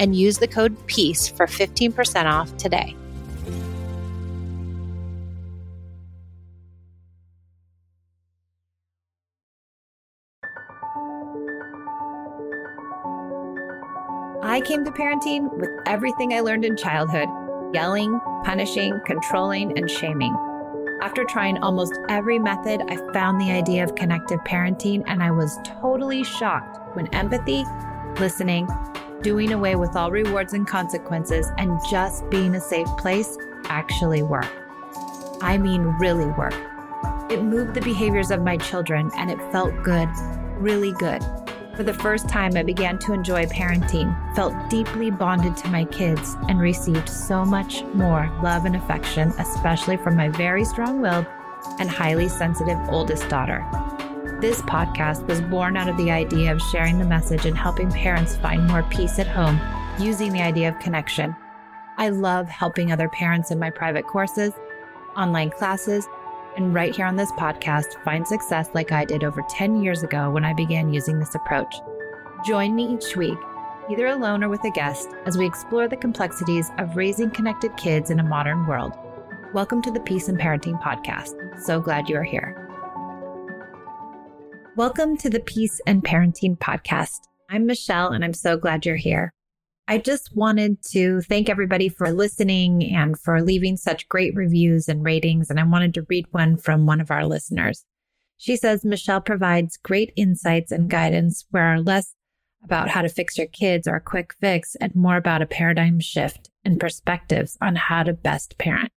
and use the code PEACE for 15% off today. I came to parenting with everything I learned in childhood yelling, punishing, controlling, and shaming. After trying almost every method, I found the idea of connective parenting, and I was totally shocked when empathy, listening, doing away with all rewards and consequences, and just being a safe place actually work. I mean, really work. It moved the behaviors of my children, and it felt good, really good. For the first time, I began to enjoy parenting, felt deeply bonded to my kids, and received so much more love and affection, especially from my very strong willed and highly sensitive oldest daughter. This podcast was born out of the idea of sharing the message and helping parents find more peace at home using the idea of connection. I love helping other parents in my private courses, online classes, and right here on this podcast find success like I did over 10 years ago when I began using this approach. Join me each week, either alone or with a guest, as we explore the complexities of raising connected kids in a modern world. Welcome to the Peace and Parenting Podcast. So glad you are here. Welcome to the Peace and Parenting Podcast. I'm Michelle, and I'm so glad you're here. I just wanted to thank everybody for listening and for leaving such great reviews and ratings. And I wanted to read one from one of our listeners. She says Michelle provides great insights and guidance where are less about how to fix your kids or a quick fix and more about a paradigm shift and perspectives on how to best parent.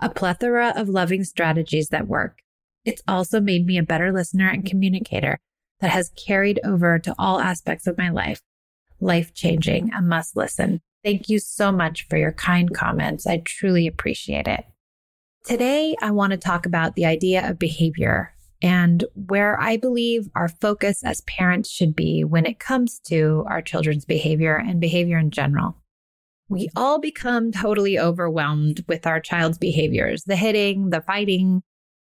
A plethora of loving strategies that work. It's also made me a better listener and communicator that has carried over to all aspects of my life life changing, a must listen. Thank you so much for your kind comments. I truly appreciate it. Today, I want to talk about the idea of behavior and where I believe our focus as parents should be when it comes to our children's behavior and behavior in general. We all become totally overwhelmed with our child's behaviors the hitting, the fighting,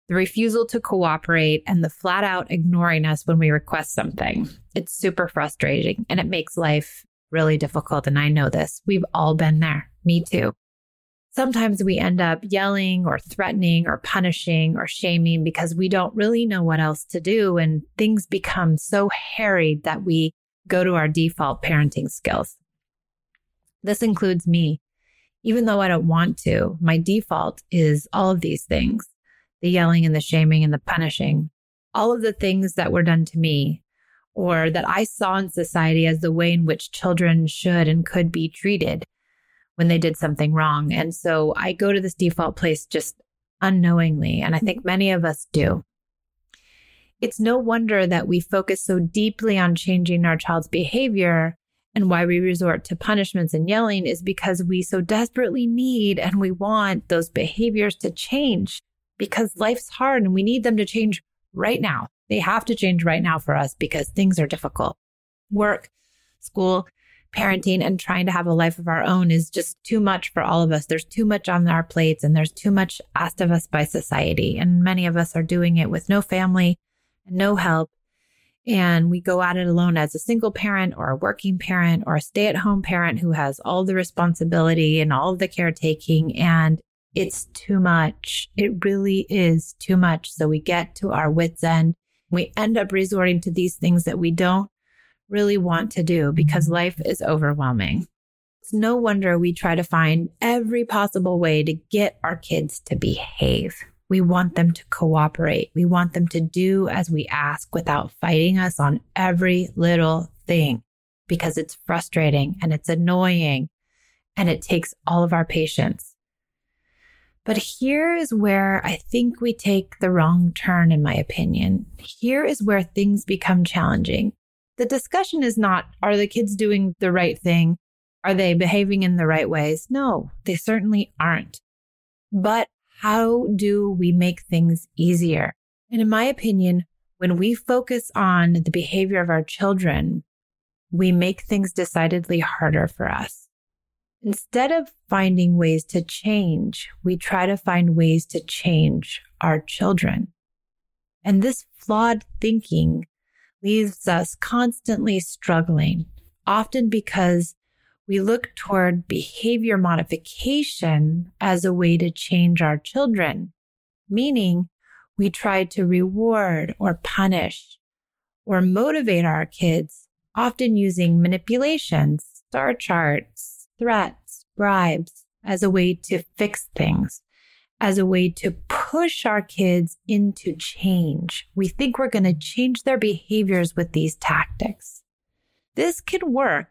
the refusal to cooperate, and the flat out ignoring us when we request something. It's super frustrating and it makes life really difficult. And I know this. We've all been there. Me too. Sometimes we end up yelling or threatening or punishing or shaming because we don't really know what else to do. And things become so harried that we go to our default parenting skills. This includes me. Even though I don't want to, my default is all of these things the yelling and the shaming and the punishing, all of the things that were done to me or that I saw in society as the way in which children should and could be treated when they did something wrong. And so I go to this default place just unknowingly. And I think many of us do. It's no wonder that we focus so deeply on changing our child's behavior and why we resort to punishments and yelling is because we so desperately need and we want those behaviors to change because life's hard and we need them to change right now. They have to change right now for us because things are difficult. Work, school, parenting, and trying to have a life of our own is just too much for all of us. There's too much on our plates and there's too much asked of us by society. And many of us are doing it with no family and no help. And we go at it alone as a single parent or a working parent or a stay at home parent who has all the responsibility and all of the caretaking. And it's too much. It really is too much. So we get to our wits' end. We end up resorting to these things that we don't really want to do because life is overwhelming. It's no wonder we try to find every possible way to get our kids to behave. We want them to cooperate. We want them to do as we ask without fighting us on every little thing because it's frustrating and it's annoying and it takes all of our patience. But here is where I think we take the wrong turn, in my opinion. Here is where things become challenging. The discussion is not, are the kids doing the right thing? Are they behaving in the right ways? No, they certainly aren't. But how do we make things easier? And in my opinion, when we focus on the behavior of our children, we make things decidedly harder for us. Instead of finding ways to change, we try to find ways to change our children. And this flawed thinking leaves us constantly struggling, often because we look toward behavior modification as a way to change our children, meaning we try to reward or punish or motivate our kids, often using manipulations, star charts, threats, bribes as a way to fix things, as a way to push our kids into change. We think we're going to change their behaviors with these tactics. This can work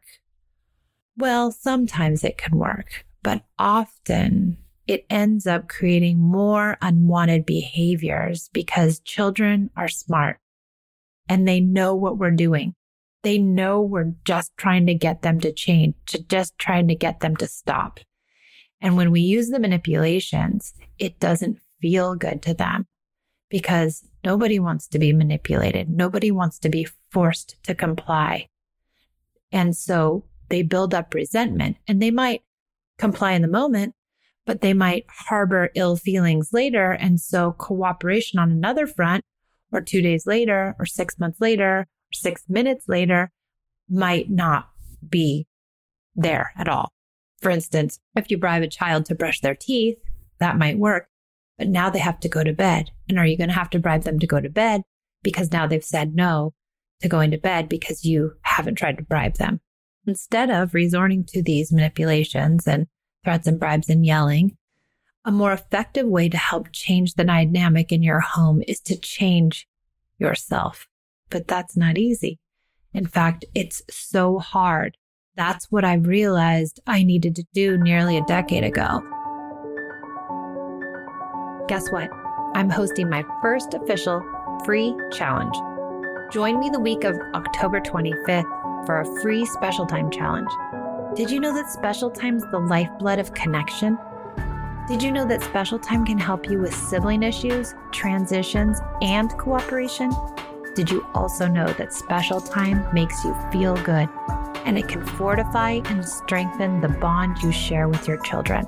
well, sometimes it can work, but often it ends up creating more unwanted behaviors because children are smart and they know what we're doing. They know we're just trying to get them to change, to just trying to get them to stop. And when we use the manipulations, it doesn't feel good to them because nobody wants to be manipulated. Nobody wants to be forced to comply. And so they build up resentment and they might comply in the moment, but they might harbor ill feelings later. And so cooperation on another front or two days later or six months later six minutes later might not be there at all. For instance, if you bribe a child to brush their teeth, that might work, but now they have to go to bed. And are you going to have to bribe them to go to bed because now they've said no to going to bed because you haven't tried to bribe them? Instead of resorting to these manipulations and threats and bribes and yelling, a more effective way to help change the dynamic in your home is to change yourself. But that's not easy. In fact, it's so hard. That's what I realized I needed to do nearly a decade ago. Guess what? I'm hosting my first official free challenge. Join me the week of October 25th for a free special time challenge. Did you know that special time is the lifeblood of connection? Did you know that special time can help you with sibling issues, transitions, and cooperation? Did you also know that special time makes you feel good and it can fortify and strengthen the bond you share with your children?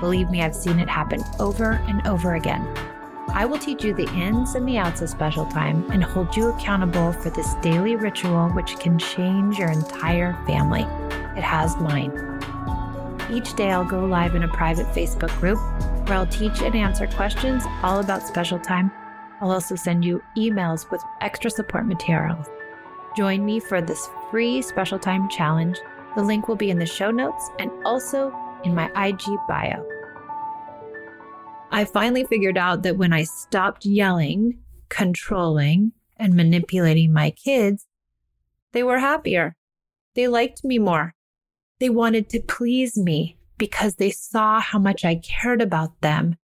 Believe me, I've seen it happen over and over again. I will teach you the ins and the outs of special time and hold you accountable for this daily ritual, which can change your entire family. It has mine. Each day, I'll go live in a private Facebook group where I'll teach and answer questions all about special time. I'll also send you emails with extra support materials. Join me for this free special time challenge. The link will be in the show notes and also in my IG bio. I finally figured out that when I stopped yelling, controlling, and manipulating my kids, they were happier. They liked me more. They wanted to please me because they saw how much I cared about them.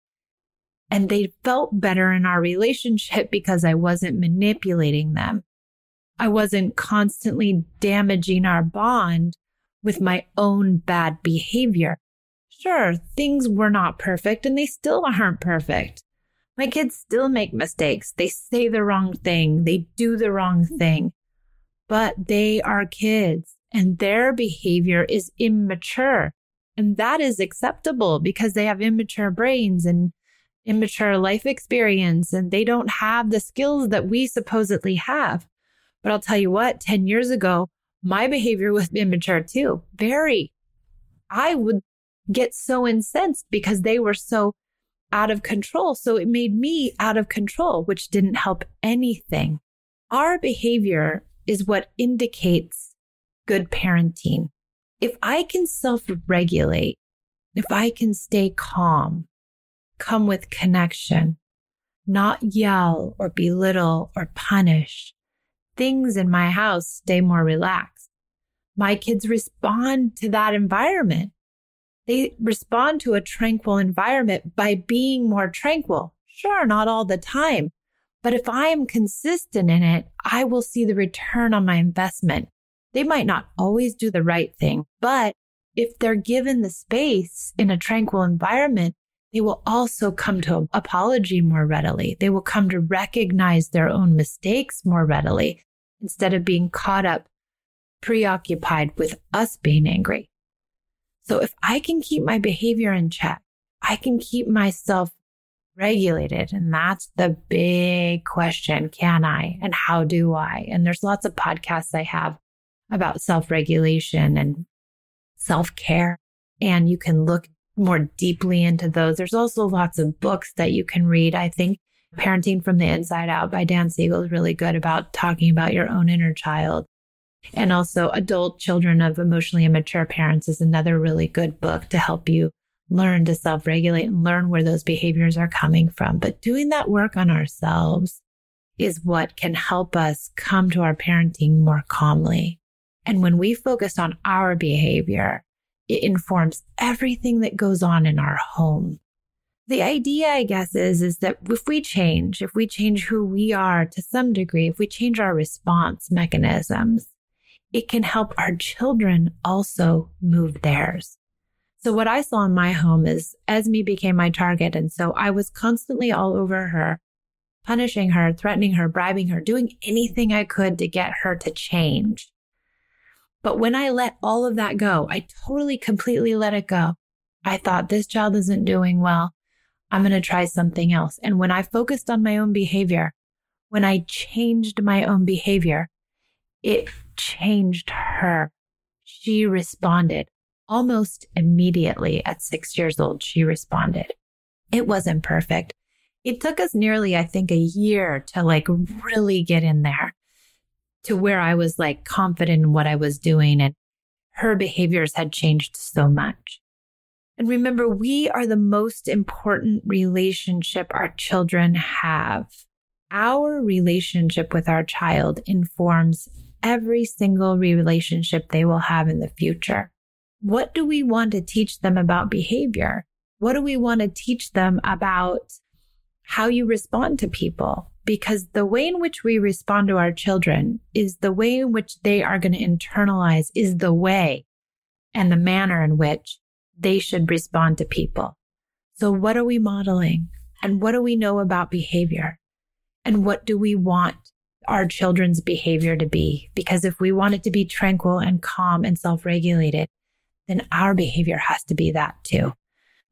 And they felt better in our relationship because I wasn't manipulating them. I wasn't constantly damaging our bond with my own bad behavior. Sure, things were not perfect and they still aren't perfect. My kids still make mistakes. They say the wrong thing. They do the wrong mm-hmm. thing, but they are kids and their behavior is immature. And that is acceptable because they have immature brains and immature life experience and they don't have the skills that we supposedly have. But I'll tell you what, 10 years ago, my behavior was immature too. Very. I would get so incensed because they were so out of control. So it made me out of control, which didn't help anything. Our behavior is what indicates good parenting. if I can self regulate, if I can stay calm, come with connection, not yell or belittle or punish, things in my house stay more relaxed. My kids respond to that environment. They respond to a tranquil environment by being more tranquil. Sure, not all the time, but if I am consistent in it, I will see the return on my investment. They might not always do the right thing, but if they're given the space in a tranquil environment, they will also come to apology more readily. They will come to recognize their own mistakes more readily instead of being caught up, preoccupied with us being angry. So if I can keep my behavior in check, I can keep myself regulated. And that's the big question. Can I? And how do I? And there's lots of podcasts I have about self regulation and self care. And you can look more deeply into those. There's also lots of books that you can read. I think Parenting from the Inside Out by Dan Siegel is really good about talking about your own inner child. And also Adult Children of Emotionally Immature Parents is another really good book to help you learn to self regulate and learn where those behaviors are coming from. But doing that work on ourselves is what can help us come to our parenting more calmly. And when we focus on our behavior, it informs everything that goes on in our home. The idea, I guess, is, is that if we change, if we change who we are to some degree, if we change our response mechanisms, it can help our children also move theirs. So what I saw in my home is Esme became my target. And so I was constantly all over her, punishing her, threatening her, bribing her, doing anything I could to get her to change. But when I let all of that go, I totally, completely let it go. I thought this child isn't doing well. I'm going to try something else. And when I focused on my own behavior, when I changed my own behavior, it changed her. She responded almost immediately at six years old. She responded. It wasn't perfect. It took us nearly, I think, a year to like really get in there to where I was like confident in what I was doing and her behaviors had changed so much. And remember, we are the most important relationship our children have. Our relationship with our child informs every single relationship they will have in the future. What do we want to teach them about behavior? What do we want to teach them about how you respond to people? Because the way in which we respond to our children is the way in which they are going to internalize is the way and the manner in which they should respond to people. So what are we modeling? And what do we know about behavior? And what do we want our children's behavior to be? Because if we want it to be tranquil and calm and self-regulated, then our behavior has to be that too.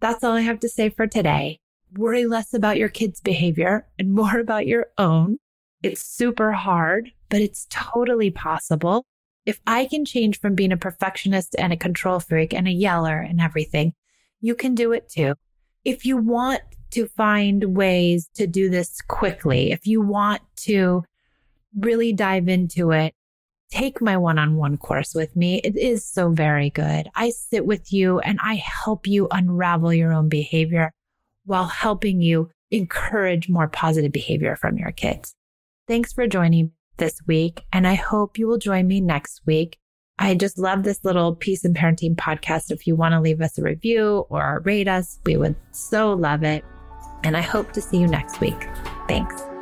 That's all I have to say for today worry less about your kids' behavior and more about your own. It's super hard, but it's totally possible. If I can change from being a perfectionist and a control freak and a yeller and everything, you can do it too. If you want to find ways to do this quickly, if you want to really dive into it, take my one on one course with me. It is so very good. I sit with you and I help you unravel your own behavior while helping you encourage more positive behavior from your kids. Thanks for joining this week. And I hope you will join me next week. I just love this little peace and parenting podcast. If you want to leave us a review or rate us, we would so love it. And I hope to see you next week. Thanks.